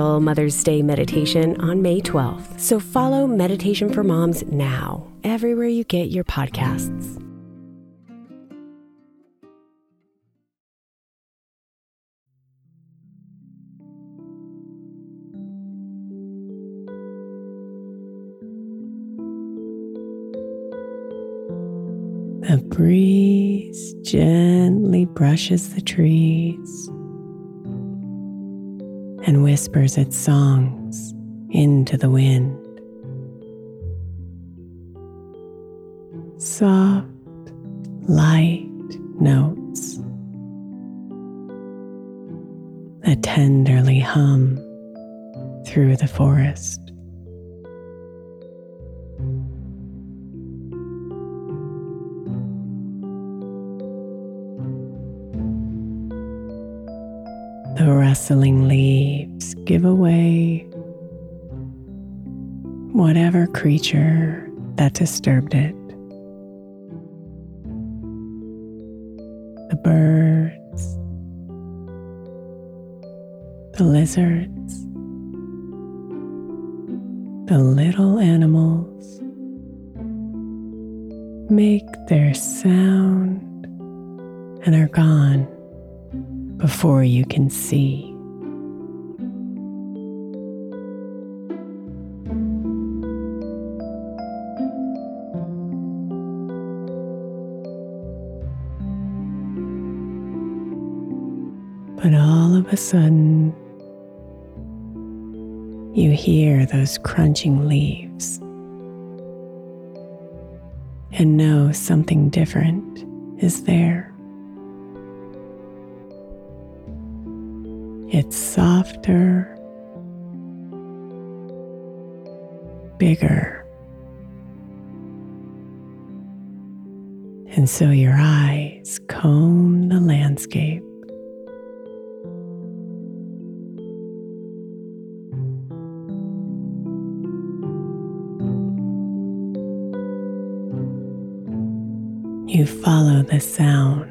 Mother's Day meditation on May 12th. So follow Meditation for Moms now, everywhere you get your podcasts. The breeze gently brushes the trees and whispers its songs into the wind. Soft, light notes that tenderly hum through the forest. The rustling give away whatever creature that disturbed it. The birds, the lizards, the little animals make their sound and are gone before you can see. Sudden, you hear those crunching leaves and know something different is there. It's softer, bigger. And so your eyes comb the landscape. You follow the sound.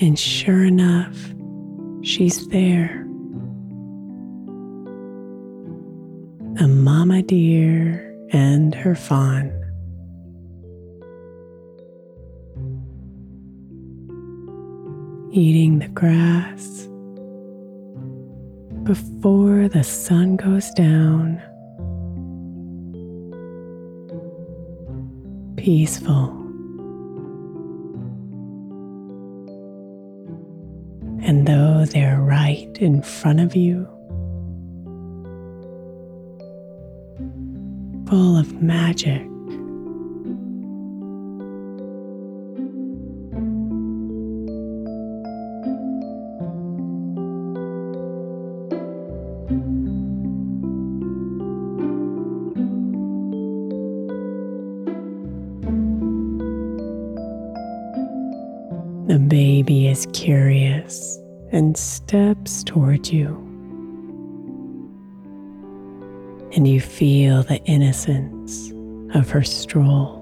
And sure enough, she's there. A mama deer and her fawn. Eating the grass before the sun goes down. Peaceful. And though they're right in front of you, full of magic, The baby is curious and steps toward you. And you feel the innocence of her stroll.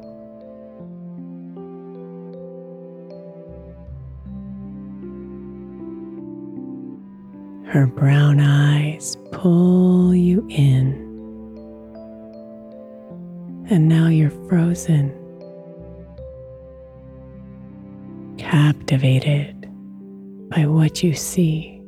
Her brown eyes pull you in. And now you're frozen captivated by what you see.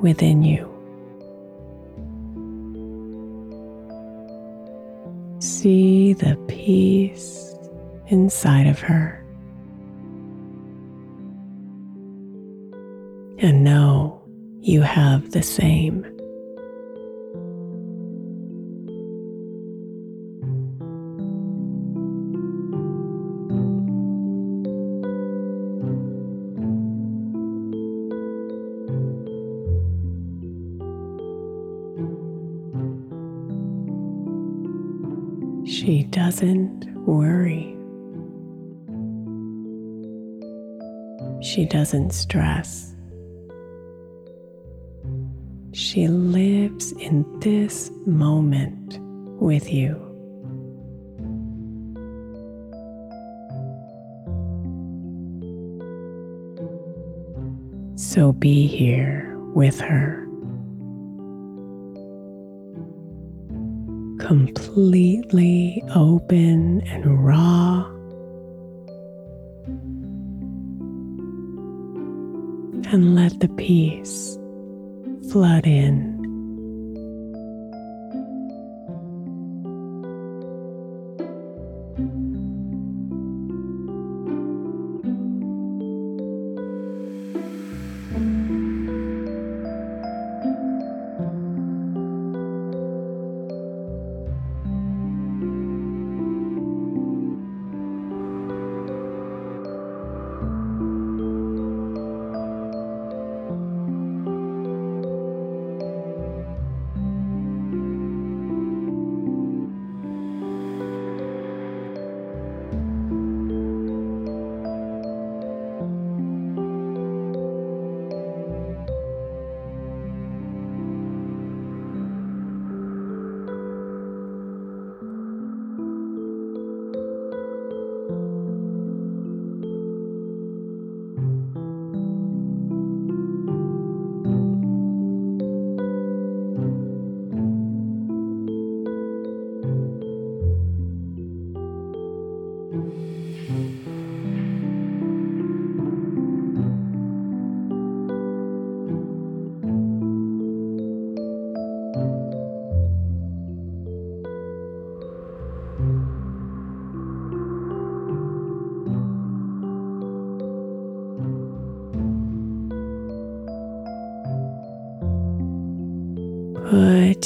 Within you. See the peace inside of her. And know you have the same. Doesn't worry. She doesn't stress. She lives in this moment with you. So be here with her. Completely open and raw. And let the peace flood in.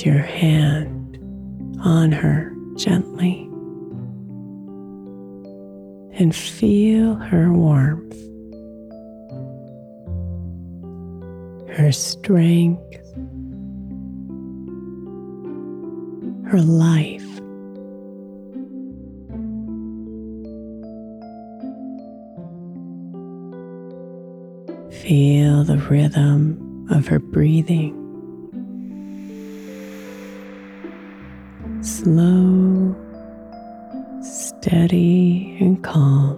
Your hand on her gently and feel her warmth, her strength, her life. Feel the rhythm of her breathing. Slow, steady, and calm.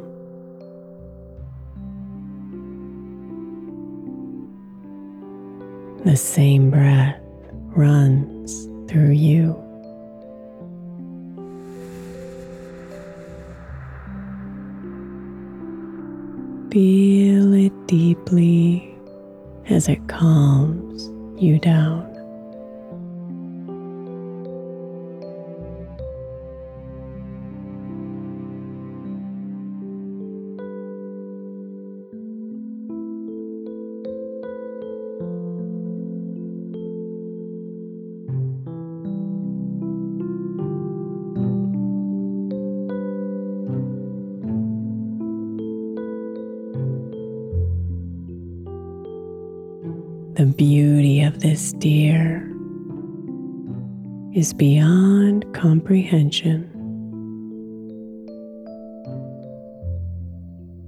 The same breath runs through you. Feel it deeply as it calms you down. The beauty of this deer is beyond comprehension.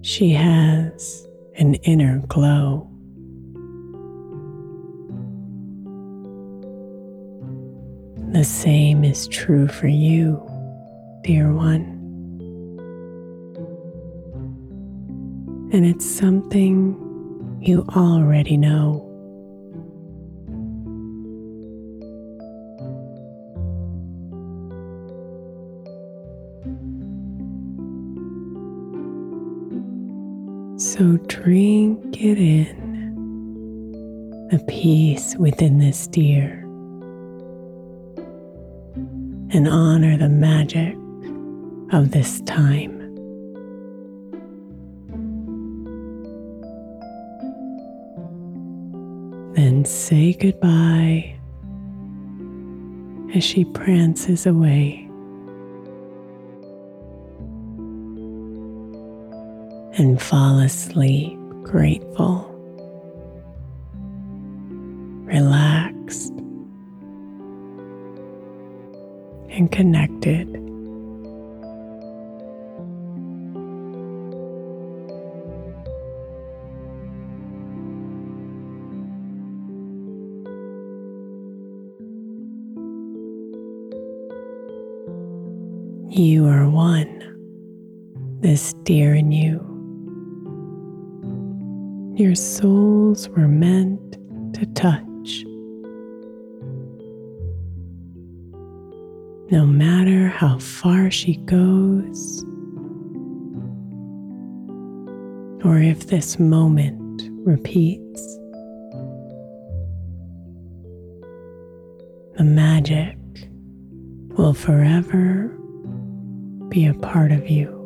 She has an inner glow. The same is true for you, dear one. And it's something you already know. So drink it in, the peace within this deer, and honor the magic of this time. Then say goodbye as she prances away. And fall asleep grateful, relaxed, and connected. You are one, this deer in you your souls were meant to touch. No matter how far she goes, or if this moment repeats, the magic will forever be a part of you.